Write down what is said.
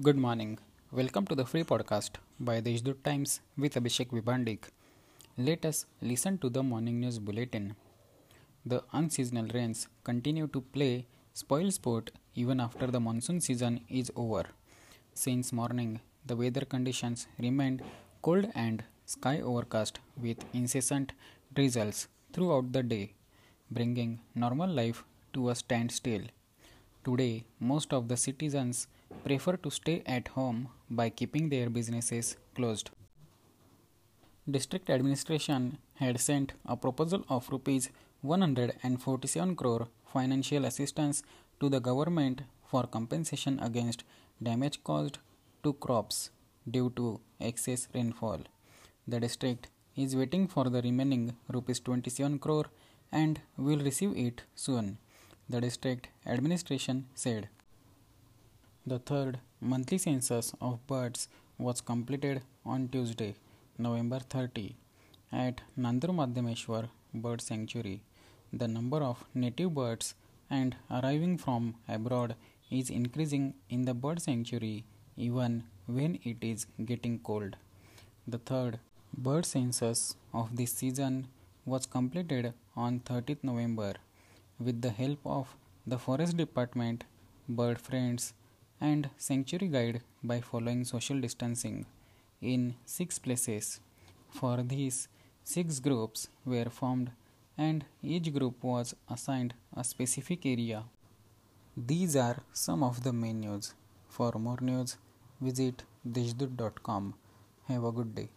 Good morning. Welcome to the free podcast by the Deshdoot Times with Abhishek Vibhandik. Let us listen to the morning news bulletin. The unseasonal rains continue to play spoil sport even after the monsoon season is over. Since morning, the weather conditions remained cold and sky overcast with incessant drizzles throughout the day, bringing normal life to a standstill. Today, most of the citizens prefer to stay at home by keeping their businesses closed. District administration had sent a proposal of rupees 147 crore financial assistance to the government for compensation against damage caused to crops due to excess rainfall. The district is waiting for the remaining rupees 27 crore and will receive it soon, the district administration said. The third monthly census of birds was completed on Tuesday, November 30, at Nandur Madhyameshwar Bird Sanctuary. The number of native birds and arriving from abroad is increasing in the bird sanctuary even when it is getting cold. The third bird census of this season was completed on 30th November with the help of the Forest Department, bird friends, and sanctuary guide by following social distancing in six places. For these, six groups were formed and each group was assigned a specific area. These are some of the main news. For more news, visit deshdoot.com. Have a good day.